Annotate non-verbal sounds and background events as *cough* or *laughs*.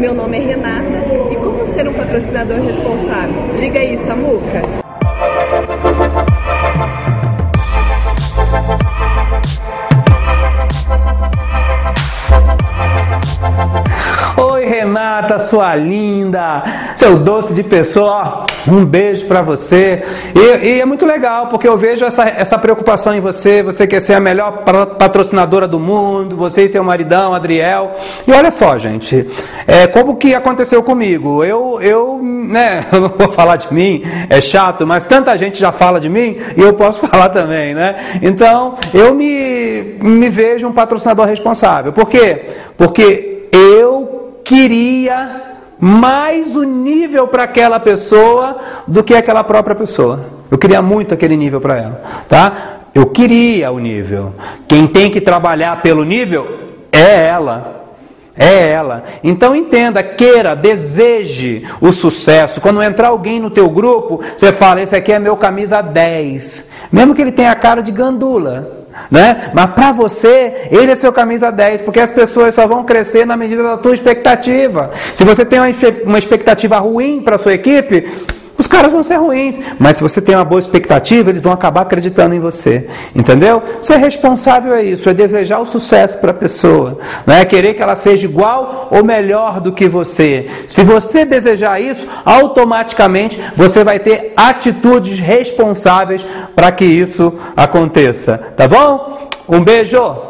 Meu nome é Renata e como ser um patrocinador responsável? Diga aí, Samuca. Renata, sua linda, seu doce de pessoa, um beijo para você. E, e, é muito legal, porque eu vejo essa, essa preocupação em você. Você quer ser a melhor patrocinadora do mundo, você e seu maridão, Adriel. E olha só, gente, é, como que aconteceu comigo? Eu, eu, né, *laughs* eu não vou falar de mim, é chato, mas tanta gente já fala de mim e eu posso *laughs* falar também, né? Então, eu me, me vejo um patrocinador responsável. Por quê? Porque eu queria mais o nível para aquela pessoa do que aquela própria pessoa. Eu queria muito aquele nível para ela, tá? Eu queria o nível. Quem tem que trabalhar pelo nível é ela. É ela. Então entenda, queira, deseje o sucesso. Quando entrar alguém no teu grupo, você fala: "Esse aqui é meu camisa 10". Mesmo que ele tenha a cara de gandula, né? Mas para você, ele é seu camisa 10, porque as pessoas só vão crescer na medida da tua expectativa. Se você tem uma expectativa ruim para sua equipe, os caras vão ser ruins, mas se você tem uma boa expectativa, eles vão acabar acreditando em você. Entendeu? Ser responsável é isso, é desejar o sucesso para a pessoa, não é querer que ela seja igual ou melhor do que você. Se você desejar isso, automaticamente você vai ter atitudes responsáveis para que isso aconteça, tá bom? Um beijo.